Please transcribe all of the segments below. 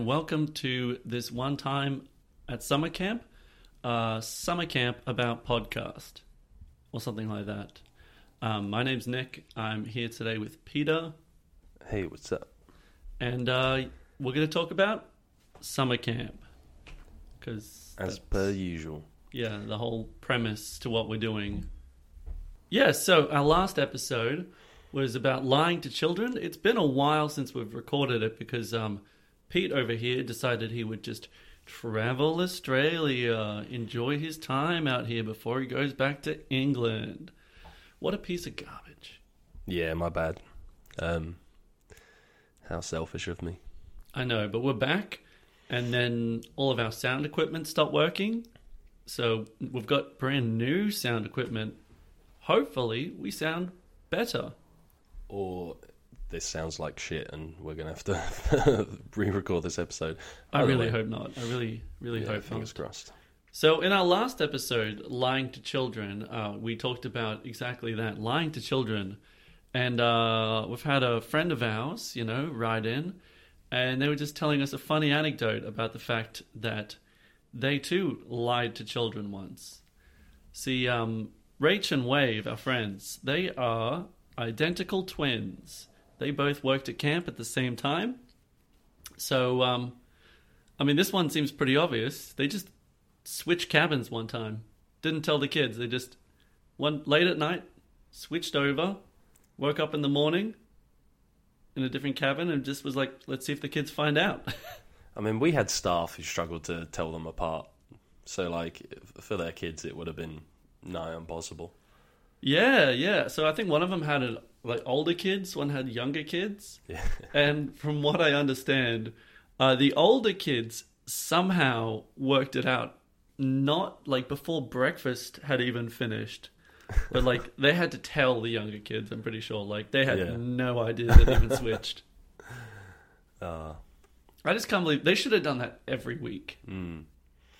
And welcome to this one time at summer camp, uh, summer camp about podcast, or something like that. Um, my name's Nick. I'm here today with Peter, Hey, what's up? and uh, we're going to talk about summer camp because As per usual. yeah, the whole premise to what we're doing. Yeah, so our last episode was about lying to children. It's been a while since we've recorded it because um, Pete over here decided he would just travel Australia, enjoy his time out here before he goes back to England. What a piece of garbage. Yeah, my bad. Um, how selfish of me. I know, but we're back, and then all of our sound equipment stopped working. So we've got brand new sound equipment. Hopefully, we sound better. Or this sounds like shit, and we're gonna have to re-record this episode. I really hope not. I really, really yeah, hope fingers not. crossed. So, in our last episode, lying to children, uh, we talked about exactly that, lying to children, and uh, we've had a friend of ours, you know, write in, and they were just telling us a funny anecdote about the fact that they too lied to children once. See, um, Rach and Wave, our friends, they are identical twins. They both worked at camp at the same time. So, um, I mean, this one seems pretty obvious. They just switched cabins one time. Didn't tell the kids. They just one late at night switched over, woke up in the morning in a different cabin, and just was like, "Let's see if the kids find out." I mean, we had staff who struggled to tell them apart. So, like, for their kids, it would have been nigh impossible. Yeah, yeah. So I think one of them had a, like older kids, one had younger kids. Yeah. And from what I understand, uh, the older kids somehow worked it out. Not like before breakfast had even finished, but like they had to tell the younger kids. I'm pretty sure, like they had Yeah. no idea that even switched. Uh, I just can't believe they should have done that every week. mm.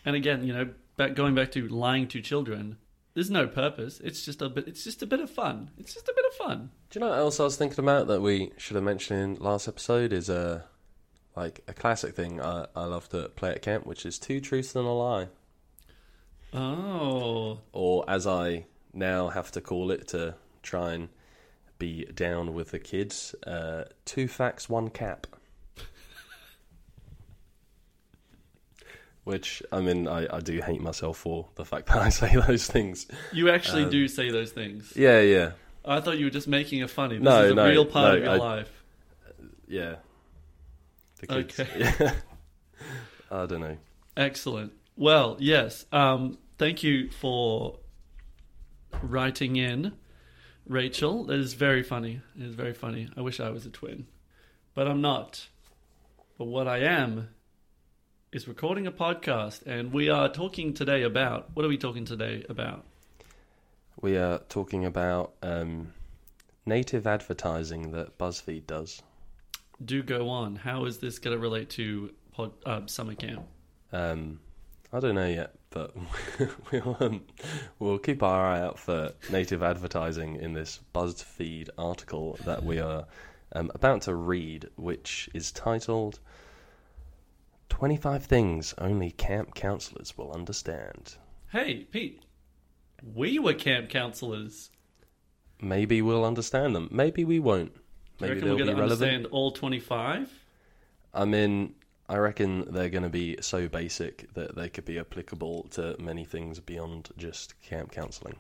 And again, you know, back going back to lying to children. There's no purpose. It's just a bit. It's just a bit of fun. It's just a bit of fun. Do you know what else I was thinking about that we should have mentioned in last episode? Is a like a classic thing I, I love to play at camp, which is two truths and a lie. Oh, or as I now have to call it to try and be down with the kids, uh, two facts, one cap. Which I mean, I, I do hate myself for the fact that I say those things. you actually Um, do say those things. Yeah, yeah, I thought you were just making it funny. This No, is a no, real part no, of your I- life. yeah. Okay. Yeah. I don't know. Excellent. Well, yes. Um, thank you for writing in, Rachel. That is very funny. It is very funny. I wish I was a twin, but I'm not. But what I am is recording a podcast, and we are talking today about what are we talking today about? We are talking about um, native advertising that BuzzFeed does. Do go on. How is this going to relate to pod, uh, summer camp? Um, I don't know yet, but we'll um, we'll keep our eye out for native advertising in this BuzzFeed article that we are um, about to read, which is titled "25 Things Only Camp Counselors Will Understand." Hey, Pete. We were camp counselors. Maybe we'll understand them. Maybe we won't. Maybe reckon they'll we're be going to relevant. understand all 25? I mean, I reckon they're going to be so basic that they could be applicable to many things beyond just camp counselling.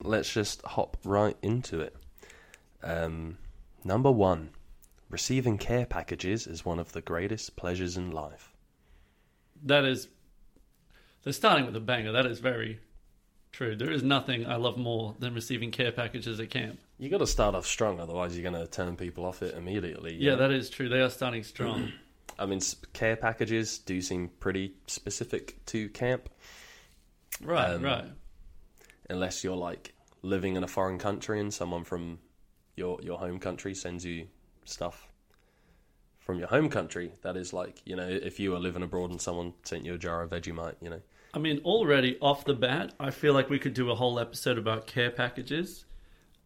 Let's just hop right into it. Um, number one, receiving care packages is one of the greatest pleasures in life. That is. They're starting with a banger. That is very true. There is nothing I love more than receiving care packages at camp. You got to start off strong, otherwise you're going to turn people off it immediately. Yeah, know? that is true. They are starting strong. I mean, care packages do seem pretty specific to camp. right, Um, right. unless you're like living in a foreign country and someone from your your home country sends you stuff from your home country that is like you know if you were living abroad and someone sent you a jar of vegemite you know I mean, already off the bat, I feel like we could do a whole episode about care packages.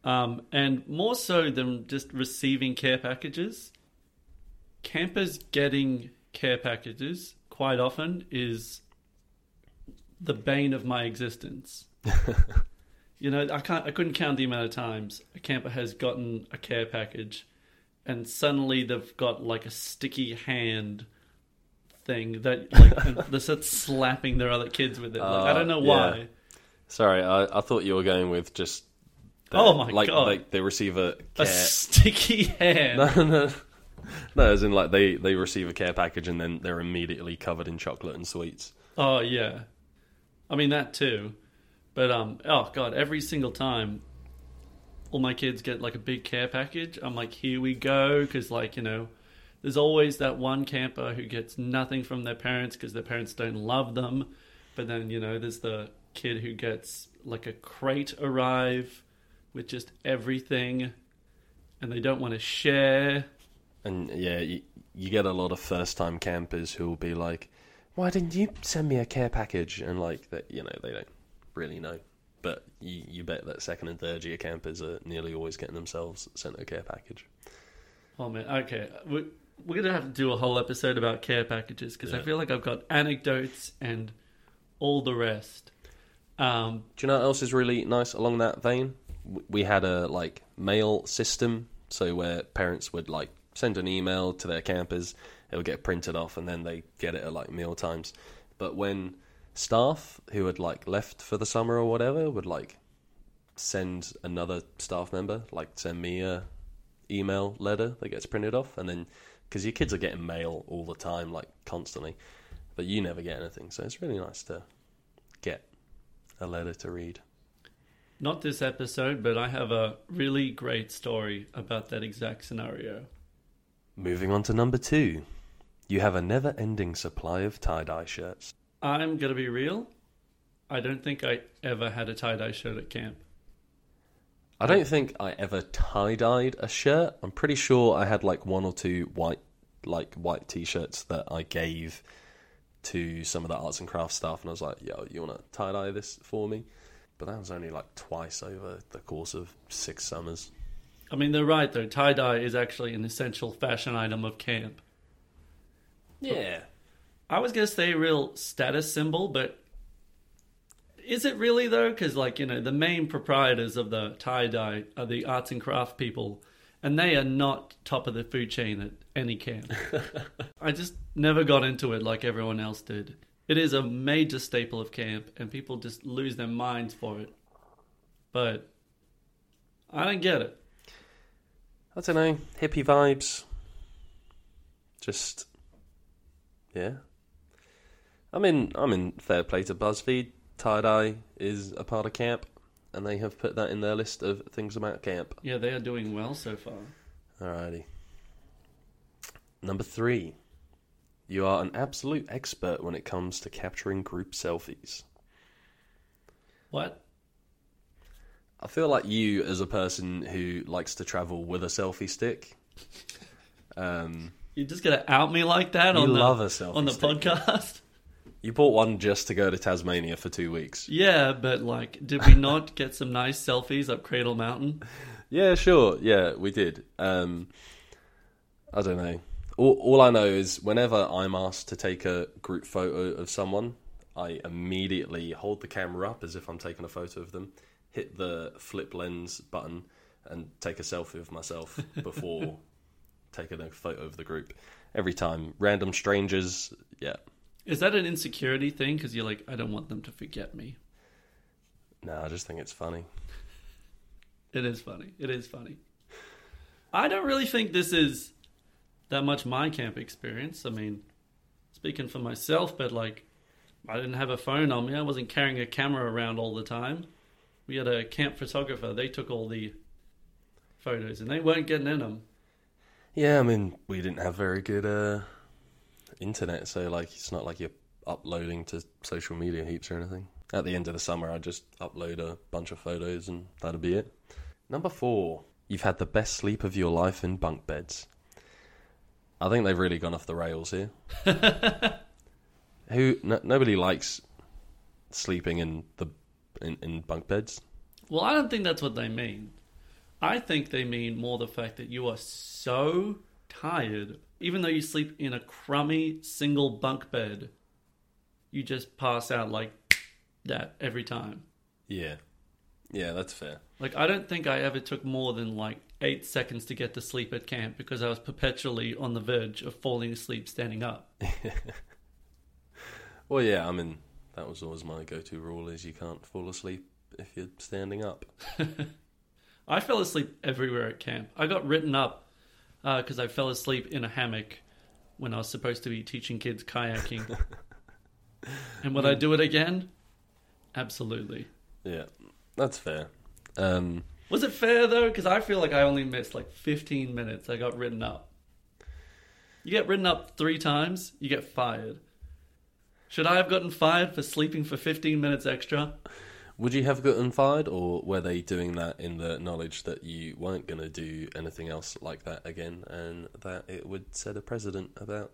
Um, and more so than just receiving care packages, campers getting care packages quite often is the bane of my existence. you know, I can't I couldn't count the amount of times a camper has gotten a care package and suddenly they've got like a sticky hand thing that like they start slapping their other kids with it. Like, I Uh, don't know yeah. why. Sorry, I, I thought you were going with just. the- Oh my like, God. Like they receive a A sticky hand. no, no, no. As in, like they they receive a care package and then they're immediately covered in chocolate and sweets. Oh yeah, I mean that too, but um, oh god, every single time, all my kids get like a big care package. I'm like, here we go, because like you know, there's always that one camper who gets nothing from their parents because their parents don't love them, but then you know, there's the kid who gets like a crate arrive with just everything, and they don't want to share. And yeah, you, you get a lot of first time campers who will be like, "Why didn't you send me a care package?" And like that, you know, they don't really know. But you, you bet that second and third year campers are nearly always getting themselves sent a care package. Oh man, okay. We're, we're gonna have to do a whole episode about care packages because I feel like I've got anecdotes and all the rest. Um, Do you know what else is really nice along that vein? We had a like mail system, so where parents would like send an email to their campers, it would get printed off, and then they get it at like meal times. But when staff who had like left for the summer or whatever would like send another staff member, like send me a email letter that gets printed off, and then because your kids are getting mail all the time, like constantly, but you never get anything, so it's really nice to get a letter to read. not this episode, but I have a really great story about that exact scenario. Moving on to number two. You have a never ending supply of tie dye shirts. I'm gonna be real. I don't think I ever had a tie dye shirt at camp. I don't think I ever tie dyed a shirt. I'm pretty sure I had like one or two white like white t shirts that I gave to some of the arts and crafts staff and I was like, yo, you wanna tie dye this for me? But that was only like twice over the course of six summers. I mean, they're right though. Tie dye is actually an essential fashion item of camp. Yeah. I was gonna say real status symbol, but is it really though? Because like you know, the main proprietors of the tie dye are the arts and craft people, and they are not top of the food chain at any camp. I just never got into it like everyone else did. It is a major staple of camp, and people just lose their minds for it. But I don't get it. I don't know, hippie vibes. Just, yeah. I'm in. I'm in fair play to BuzzFeed. Tie dye is a part of camp, and they have put that in their list of things about camp. Yeah, they are doing well so far. Alrighty. Number three. You are an absolute expert when it comes to capturing group selfies. What? I feel like you, as a person who likes to travel with a selfie stick, um, You're just gonna out me like that on the love a selfie on the podcast? You bought one just to go to Tasmania for two weeks. Yeah, but like, did we not get some nice selfies up Cradle Mountain? Yeah, sure. Yeah, we did. Um, I don't know. All, all I know is whenever I'm asked to take a group photo of someone, I immediately hold the camera up as if I'm taking a photo of them, hit the flip lens button, and take a selfie of myself before taking a photo of the group. Every time. Random strangers, yeah. Is that an insecurity thing? Because you're like, I don't want them to forget me. No, I just think it's funny. It is funny. It is funny. I don't really think this is that much my camp experience. I mean, speaking for myself, but like, I didn't have a phone on me. I wasn't carrying a camera around all the time. We had a camp photographer. They took all the photos, and they weren't getting in them. Yeah, I mean, we didn't have very good uh, internet, so like, it's not like you're uploading to social media heaps or anything. At the end of the summer, I just upload a bunch of photos, and that'll be it. Number four, you've had the best sleep of your life in bunk beds. I think they've really gone off the rails here. Who? No, nobody likes sleeping in the in, in bunk beds. Well, I don't think that's what they mean. I think they mean more the fact that you are so tired even though you sleep in a crummy single bunk bed, you just pass out like that every time. Yeah. Yeah, that's fair. Like I don't think I ever took more than like eight seconds to get to sleep at camp because I was perpetually on the verge of falling asleep standing up. Well, yeah, I mean, that was always my go-to rule: is you can't fall asleep if you're standing up. I fell asleep everywhere at camp. I got written up because I fell asleep in a hammock when I was supposed to be teaching kids kayaking. and would I do it again? Absolutely. Yeah, that's fair. Um, Was it fair though? Because I feel like I only missed like 15 minutes. I got written up. You get written up three times, you get fired. Should I have gotten fired for sleeping for 15 minutes extra? Would you have gotten fired, or were they doing that in the knowledge that you weren't going to do anything else like that again, and that it would set a precedent about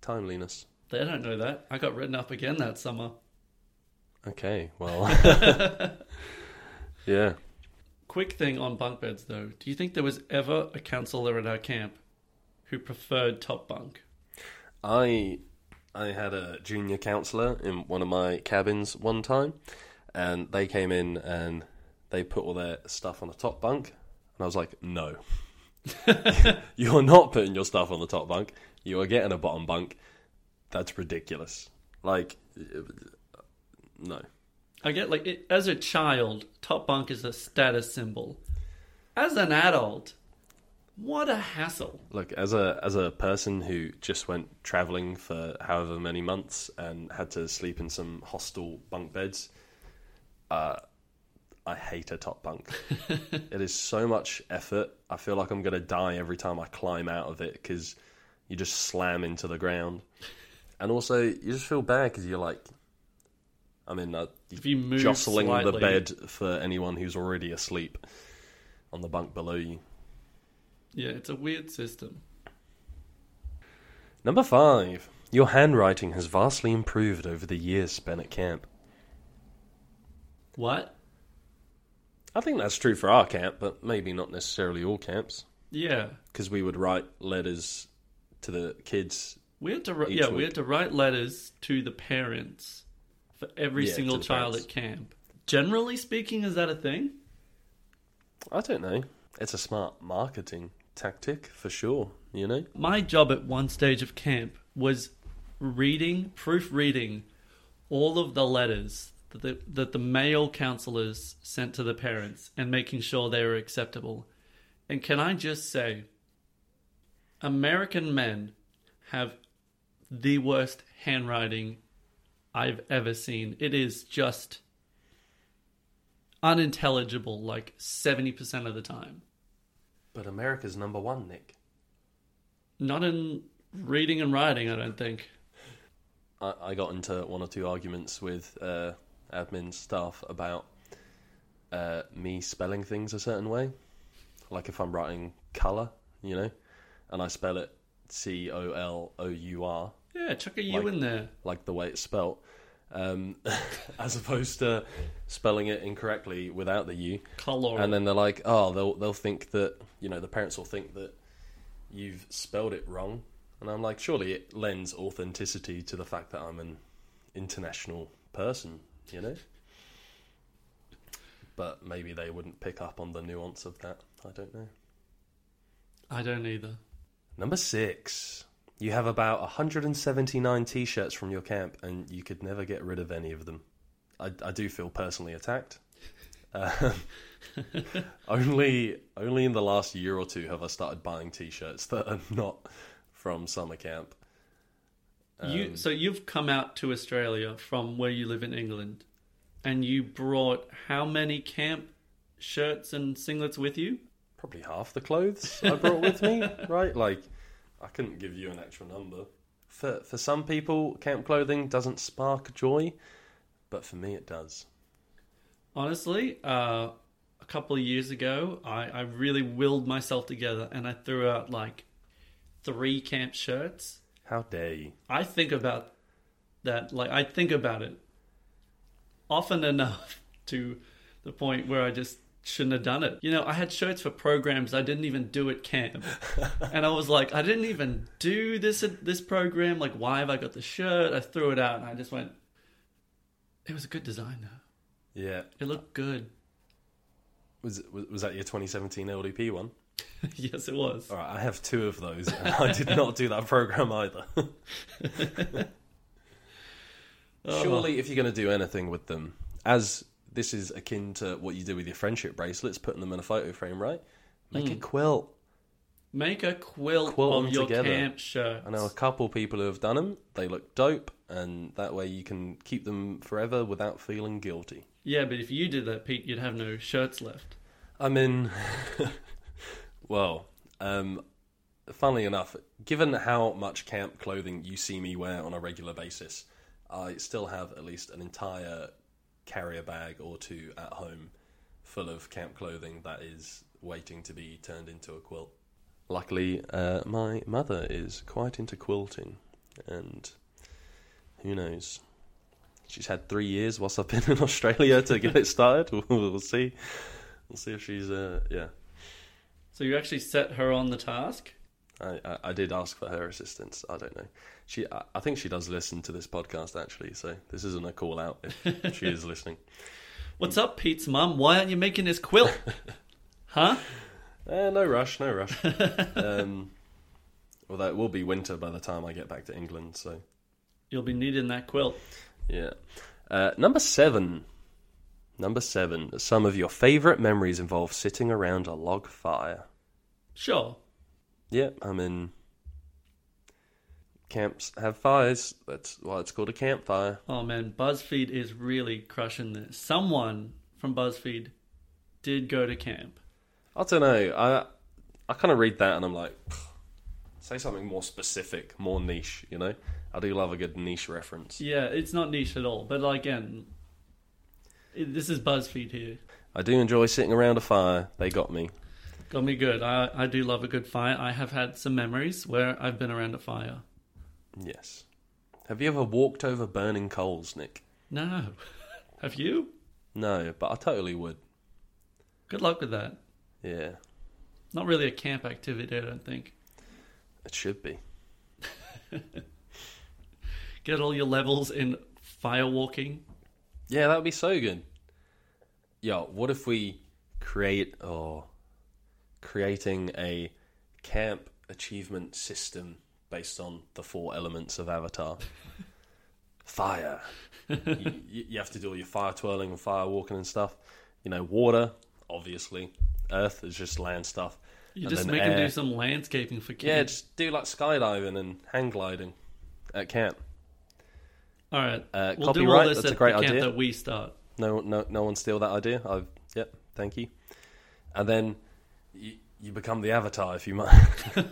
timeliness? They don't know that. I got written up again that summer. Okay, well, yeah. Quick thing on bunk beds though. Do you think there was ever a counselor at our camp who preferred top bunk? I I had a junior counselor in one of my cabins one time, and they came in and they put all their stuff on the top bunk, and I was like, no, you are not putting your stuff on the top bunk. You are getting a bottom bunk. That's ridiculous. Like, no. I get like it, as a child, top bunk is a status symbol. As an adult, what a hassle. Look, as a as a person who just went traveling for however many months and had to sleep in some hostel bunk beds, uh, I hate a top bunk. it is so much effort. I feel like I'm gonna die every time I climb out of it because you just slam into the ground, and also you just feel bad because you're like, I mean, uh, you jostling the bed for anyone who's already asleep on the bunk below you. Yeah, it's a weird system. Number five. Your handwriting has vastly improved over the years spent at camp. What? I think that's true for our camp, but maybe not necessarily all camps, Yeah, because we would write letters to the kids. we had to. Each Yeah, we had to write letters to the parents for every Yeah, single child parents. at camp. Generally speaking, is that a thing? I don't know. It's a smart marketing tactic for sure. You know. My job at one stage of camp was reading, proofreading all of the letters that the, that the male counselors sent to the parents and making sure they were acceptable. And can I just say, American men have the worst handwriting I've ever seen. It is just unintelligible like 70% of the time. But America's number one, Nick. Not in reading and writing, I don't think. I, I got into one or two arguments with uh, admin staff about uh, me spelling things a certain way. Like if I'm writing colour, you know, and I spell it C O L O U R, Yeah, chuck a U Like- in there. like the way it's spelt, um, as opposed to spelling it incorrectly without the U. Color. And then they're like, oh, they'll they'll think that you know the parents will think that you've spelled it wrong, and I'm like, surely it lends authenticity to the fact that I'm an international person, you know. But maybe they wouldn't pick up on the nuance of that. I don't know. I don't either. Number six. You have about 179 t shirts from your camp, and you could never get rid of any of them. I, I do feel personally attacked. Um, only, only in the last year or two have I started buying t shirts that are not from summer camp. You Um, so you've come out to Australia from where you live in England, and you brought how many camp shirts and singlets with you? Probably half the clothes I brought with me, right? Like, I couldn't give you an actual number. For, for some people, camp clothing doesn't spark joy, but for me, it does. Honestly, uh, a couple of years ago, I, I really willed myself together and I threw out like three camp shirts. How dare you? I think about that, like, I think about it often enough to the point where I just shouldn't have done it. You know, I had shirts for programs I didn't even do at camp, and I was like, I didn't even do this at this program. Like, why have I got the shirt? I threw it out, and I just went. It was a good design though. Yeah. It looked good. Was, was was that your 2017 LDP one? yes, it was. All right, I have two of those. And I did not do that program either. Oh. Surely, if you're going to do anything with them, as this is akin to what you do with your friendship bracelets, putting them in a photo frame, right? Make a hmm. quilt. Make a quilt, Quilt of your together. camp shirt. I know a couple people who have done them. They look dope, and that way you can keep them forever without feeling guilty. Yeah, but if you did that, Pete, you'd have no shirts left. I mean, well, um, funnily enough, given how much camp clothing you see me wear on a regular basis, I still have at least an entire carrier bag or two at home full of camp clothing that is waiting to be turned into a quilt. Luckily, uh, my mother is quite into quilting, and who knows? She's had three years whilst I've been in Australia to get it started. we'll see. We'll see if she's uh, yeah. So you actually set her on the task? I, I, I did ask for her assistance. I don't know. She, I, I think she does listen to this podcast actually. So this isn't a call out if she is listening. What's up, Pete's mum? Why aren't you making this quilt? huh? Eh, no rush, no rush. um, although it will be winter by the time I get back to England. So You'll be needing that quilt. yeah. Uh, number seven. Number seven. Some of your favourite memories involve sitting around a log fire. Sure. Yeah, I mean, camps have fires. That's why it's called a campfire. Oh man, BuzzFeed is really crushing this. Someone from BuzzFeed did go to camp. I don't know. I I kind of read that and I'm like, say something more specific, more niche. You know, I do love a good niche reference. Yeah, it's not niche at all, but again, it, this is BuzzFeed here. I do enjoy sitting around a fire. They got me. Got me good. I, I do love a good fire. I have had some memories where I've been around a fire. Yes. Have you ever walked over burning coals, Nick? No. have you? No, but I totally would. Good luck with that. Yeah, Not really a camp activity, I don't think. it should be. Get all your levels in fire walking. Yeah, that would be so good. Yo, what if we create or creating a camp achievement system based on the four elements of Avatar? Fire. you, you have to do all your fire twirling and fire walking and stuff. You know, water, obviously. Earth is just land stuff. You And just make them do some landscaping for kids. Yeah, just do like skydiving and hang gliding at camp. All right. Uh, we'll copyright, that's a great idea. that we start. No, no, no one steal that idea. I've yep, thank you. And then you, you become the avatar if you ma- you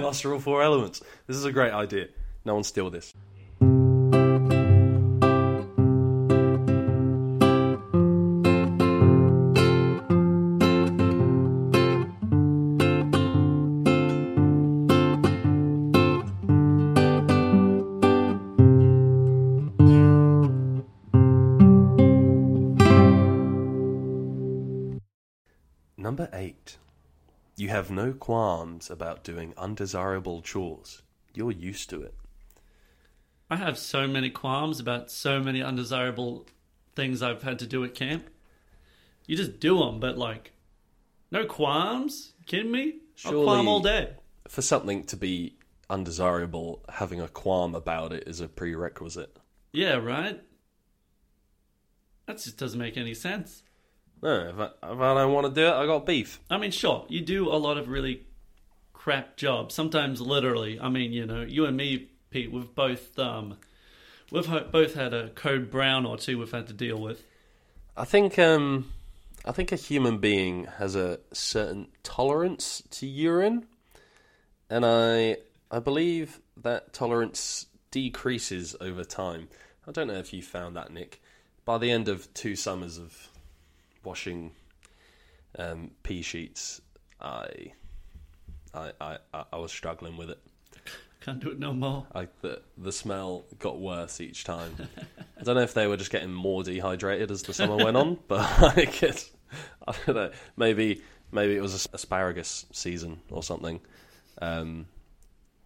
master all four elements. This is a great idea. No one steal this. Number eight. You have no qualms about doing undesirable chores. You're used to it. I have so many qualms about so many undesirable things I've had to do at camp. You just do them, but like, no qualms? kidding me? I'll Surely- qualm all day. For something to be undesirable, having a qualm about it is a prerequisite. Yeah, right? That just doesn't make any sense. No, if I, if I don't want to do it, I got beef. I mean, sure, you do a lot of really crap jobs. Sometimes, literally. I mean, you know, you and me, Pete, we've both um, we've ho- both had a code brown or two we've had to deal with. I think um, I think a human being has a certain tolerance to urine, and I I believe that tolerance decreases over time. I don't know if you found that, Nick. By the end of two summers of washing um, pee sheets, I, I I I- I was struggling with it. Can't do it no more. Like the the smell got worse each time. I don't know if they were just getting more dehydrated as the summer went on, but like it's, I don't know. Maybe maybe it was asparagus season or something. Um,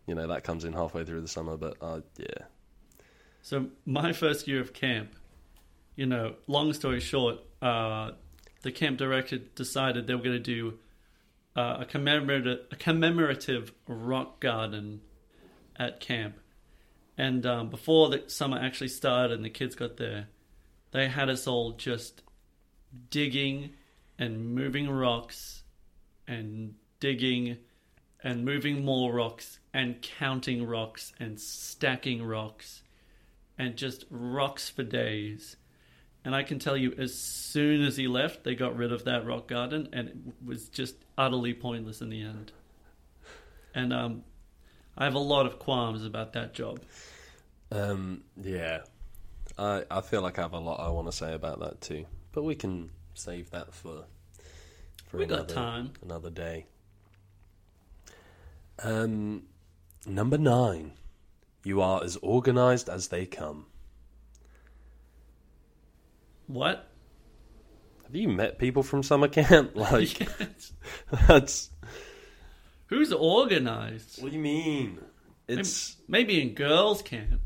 you know that comes in halfway through the summer, but uh, yeah. So my first year of camp, you know, long story short, uh, the camp director decided they were going to do uh, a commemorative a commemorative rock garden at camp, and um, before the summer actually started and the kids got there, they had us all just digging and moving rocks and digging and moving more rocks and counting rocks and stacking rocks and just rocks for days. And I can tell you, as soon as he left, they got rid of that rock garden, and it was just utterly pointless in the end. And um, I have a lot of qualms about that job. Um, yeah, I I feel like I have a lot I want to say about that too, but we can save that for for We another, time. another day. Um, number nine, you are as organized as they come. What? Have you met people from summer camp? Like that's Who's organized? what do you mean? It's Maybe in girls' camp.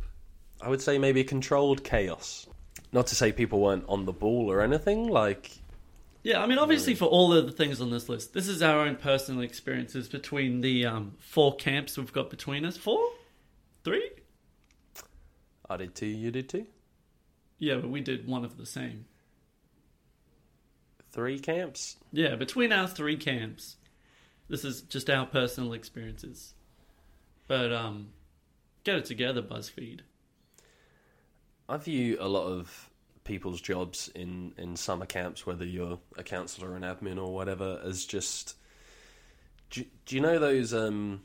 I would say maybe controlled chaos. Not to say people weren't on the ball or anything. Like Yeah, I mean, obviously, for all of the things on this list, this is our own personal experiences between the um, four camps we've got between us. Four? Three? I did too. You did too. Yeah, but we did one of the same. Three camps. Yeah, between our three camps. This is just our personal experiences. But, um, get it together, BuzzFeed. I view a lot of people's jobs in, in summer camps, whether you're a counsellor, an admin, or whatever, as just. Do, do you know those? Um,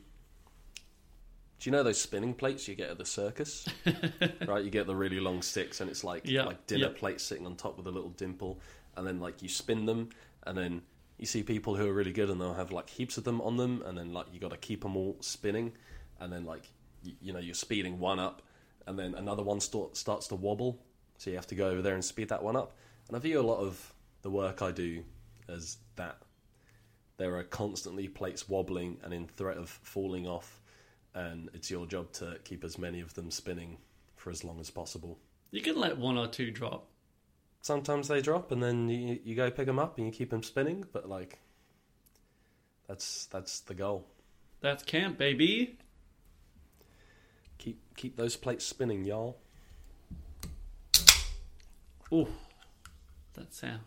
do you know those spinning plates you get at the circus? right, you get the really long sticks, and it's like Yeah, like dinner yeah. plates sitting on top with a little dimple, and then like you spin them, and then you see people who are really good, and they'll have like heaps of them on them, and then like you got to keep them all spinning, and then like you, you know you're speeding one up, and then another one start, starts to wobble, so you have to go over there and speed that one up. And I view a lot of the work I do as that. There are constantly plates wobbling and in threat of falling off, and it's your job to keep as many of them spinning for as long as possible. You can let one or two drop. Sometimes they drop, and then you, you go pick them up and you keep them spinning. But like, that's that's the goal. That's camp, baby. Keep keep those plates spinning, y'all. Ooh, that sound.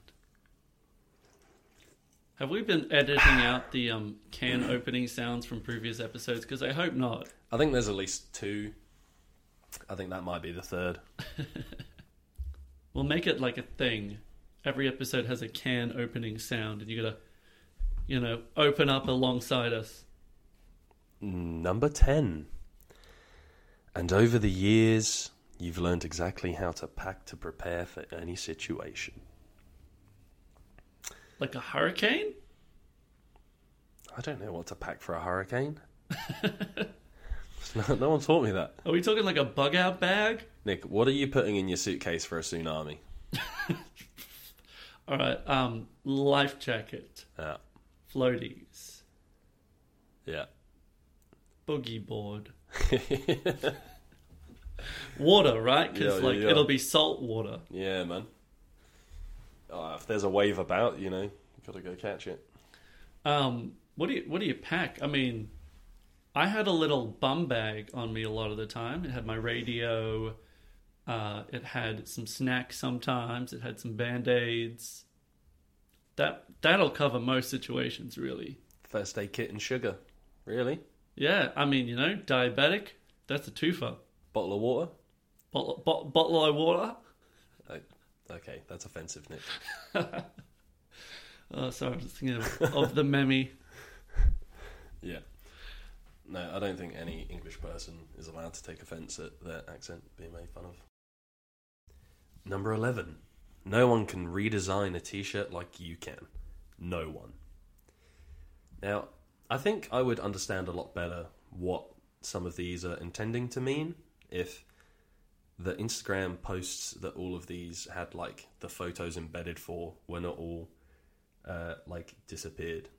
Have we been editing out the um, can opening sounds from previous episodes? Because I hope not. I think there's at least two. I think that might be the third. We'll make it like a thing. Every episode has a can opening sound, and you gotta, you know, open up alongside us. Number 10. And over the years, you've learned exactly how to pack to prepare for any situation. Like a hurricane? I don't know what to pack for a hurricane. no, no one taught me that. Are we talking like a bug out bag? Nick, what are you putting in your suitcase for a tsunami? All right, um, life jacket, Yeah. floaties, Yeah. boogie board, water, right? Because Yeah, like yeah. it'll be salt water. yeah, man. Oh, if there's a wave about, you know, you gotta go catch it. Um, what do you what do you pack? I mean, I had a little bum bag on me a lot of the time. It had my radio. Uh, it had some snacks sometimes. It had some band aids. That that'll cover most situations, really. First aid kit and sugar. Really? Yeah, I mean, you know, diabetic. That's a twofer. Bottle of water? Bottle, bo- bottle of water. Okay, that's offensive, Nick. Oh, sorry, I was thinking of, of the meme. Yeah. No, I don't think any English person is allowed to take offence at their accent being made fun of. Number 11. No one can redesign a t shirt like you can. No one. Now, I think I would understand a lot better what some of these are intending to mean if the Instagram posts that all of these had like the photos embedded for were not all uh, like disappeared.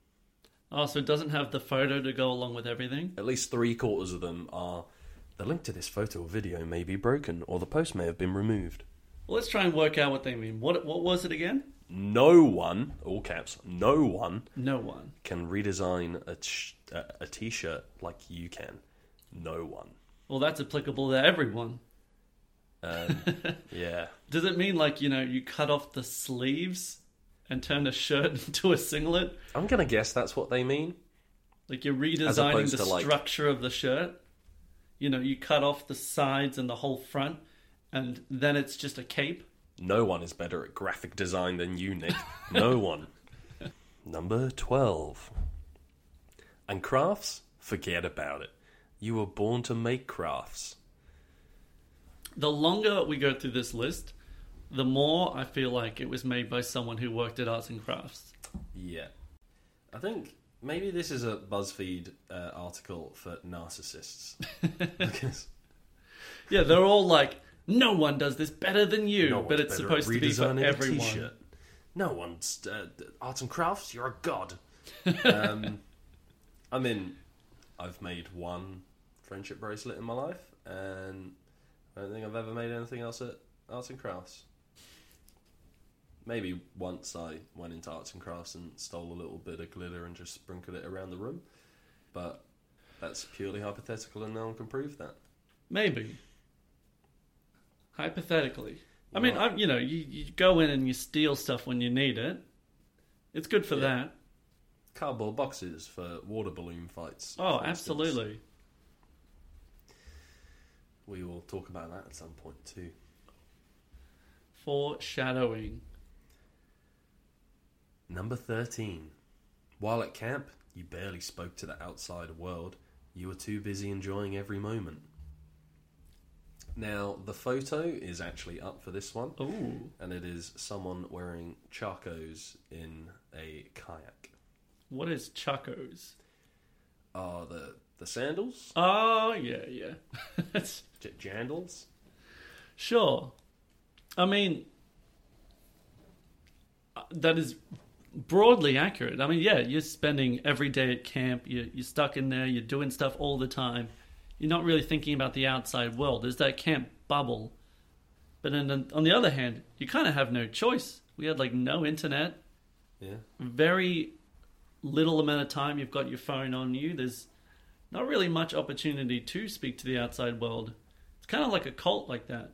Oh, so it doesn't have the photo to go along with everything? At least three quarters of them are. The link to this photo or video may be broken, or the post may have been removed. Well, let's try and work out what they mean. What what was it again? No one, all caps, no one No one. can redesign a, ch- a, a t-shirt like you can. No one. Well, that's applicable to everyone. Um, yeah. Does it mean like, you know, you cut off the sleeves and turn a shirt into a singlet? I'm gonna guess that's what they mean. Like you're redesigning the like- structure of the shirt? You know, you cut off the sides and the whole front and then it's just a cape? No one is better at graphic design than you, Nick. No one. Number 12. And crafts? Forget about it. You were born to make crafts. The longer we go through this list, the more I feel like it was made by someone who worked at arts and crafts. Yeah. I think maybe this is a BuzzFeed uh, article for narcissists. because Yeah, they're all like, no one does this better than you, no but it's supposed to be for everyone. t-shirt. No one's uh, arts and crafts. You're a god. um, I mean, I've made one friendship bracelet in my life, and I don't think I've ever made anything else at arts and crafts. Maybe once I went into arts and crafts and stole a little bit of glitter and just sprinkled it around the room, but that's purely hypothetical, and no one can prove that. Maybe. Hypothetically. I mean. I, you know, you, you go in and you steal stuff when you need it. It's good for Yeah. that. Cardboard boxes for water balloon fights. Oh, for instance. absolutely. We will talk about that at some point too. Foreshadowing. Number 13. While at camp, you barely spoke to the outside world. You were too busy enjoying every moment. Now, the photo is actually up for this one, Ooh. and it is someone wearing chacos in a kayak. What is chacos? Are the the sandals? Oh, yeah, yeah. J- jandals? sure. I mean, uh, that is broadly accurate. I mean, yeah, you're spending every day at camp, you're, you're stuck in there, you're doing stuff all the time. You're not really thinking about the outside world. There's that camp bubble. But then on the other hand, you kind of have no choice. We had like no internet, Yeah. very little amount of time you've got your phone on you. There's not really much opportunity to speak to the outside world. It's kind of like a cult like that.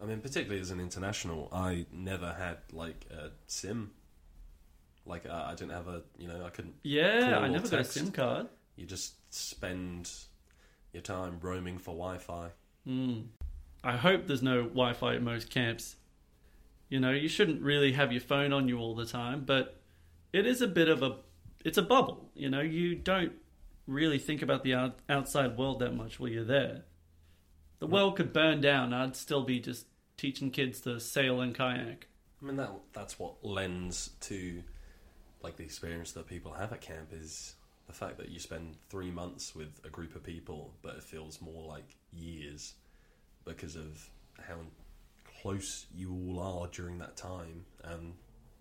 I mean, particularly as an international, I never had like a SIM. Like uh, I didn't have a, you know, I couldn't. Yeah, I never got a. SIM card. You just spend your time roaming for Wi-Fi. Hmm. I hope there's no Wi-Fi at most camps. You know, you shouldn't really have your phone on you all the time, but it is a bit of a it's a bubble. You know, you don't really think about the out, outside world that much while you're there. The world could burn down. I'd still be just teaching kids to sail and kayak. I mean, that that's what lends to like the experience that people have at camp is the fact that you spend three months with a group of people, but it feels more like years because of how close you all are during that time, and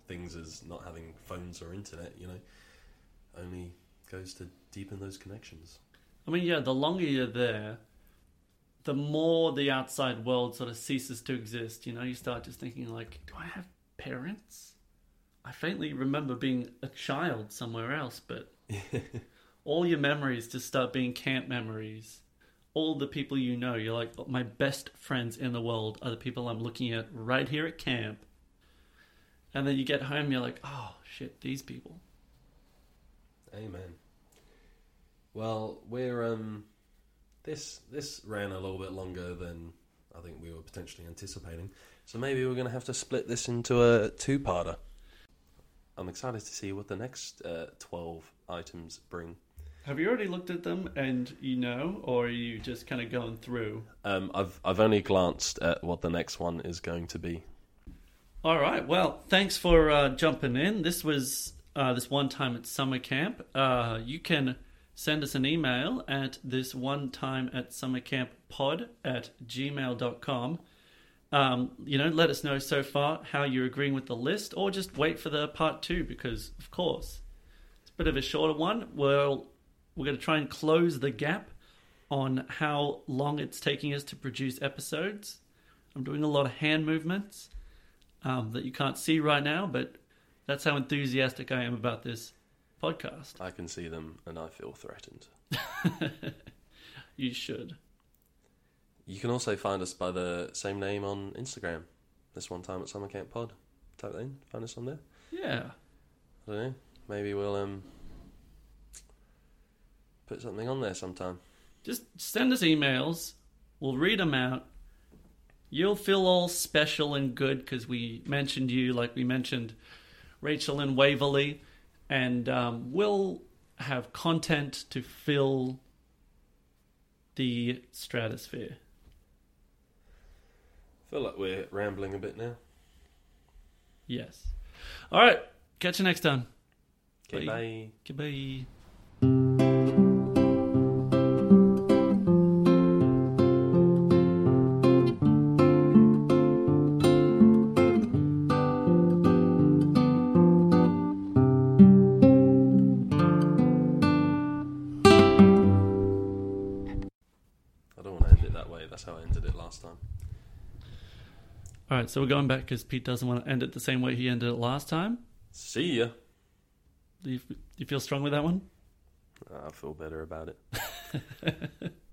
things as not having phones or internet, you know, only goes to deepen those connections. I mean, yeah, the longer you're there, the more the outside world sort of ceases to exist. You know, you start just thinking like, do I have parents? I faintly remember being a child somewhere else, but all your memories just start being camp memories. All the people you know, you're like, my best friends in the world are the people I'm looking at right here at camp. And then you get home, you're like, oh shit, these people. Amen. Well, we're um this this ran a little bit longer than I think we were potentially anticipating. So maybe we're going to have to split this into a two-parter. I'm excited to see what the next uh, 12 items bring. Have you already looked at them and you know, or are you just kind of going through? Um, I've I've only glanced at what the next one is going to be. All right. Well, thanks for uh, jumping in. This was uh, this one time at summer camp. Uh, you can send us an email at this one time at summer camp pod at gmail.com Um, you know, let us know so far how you're agreeing with the list, or just wait for the part two because, of course, it's a bit of a shorter one. Well, we're going to try and close the gap on how long it's taking us to produce episodes. I'm doing a lot of hand movements um, that you can't see right now, but that's how enthusiastic I am about this podcast. I can see them and I feel threatened. You should. You can also find us by the same name on Instagram. This one time at Summer Camp Pod. Type that in. Find us on there. Yeah. I don't know. Maybe we'll um put something on there sometime. Just send us emails. We'll read them out. You'll feel all special and good because we mentioned you, like we mentioned Rachel and Waverly, and um, we'll have content to fill the stratosphere. feel like we're rambling a bit now. Yes. All right. Catch you next time. Okay, Bye. bye. Goodbye. All right. So we're going back because Pete doesn't want to end it the same way he ended it last time. See ya. Do you, do you feel strong with that one? I feel better about it.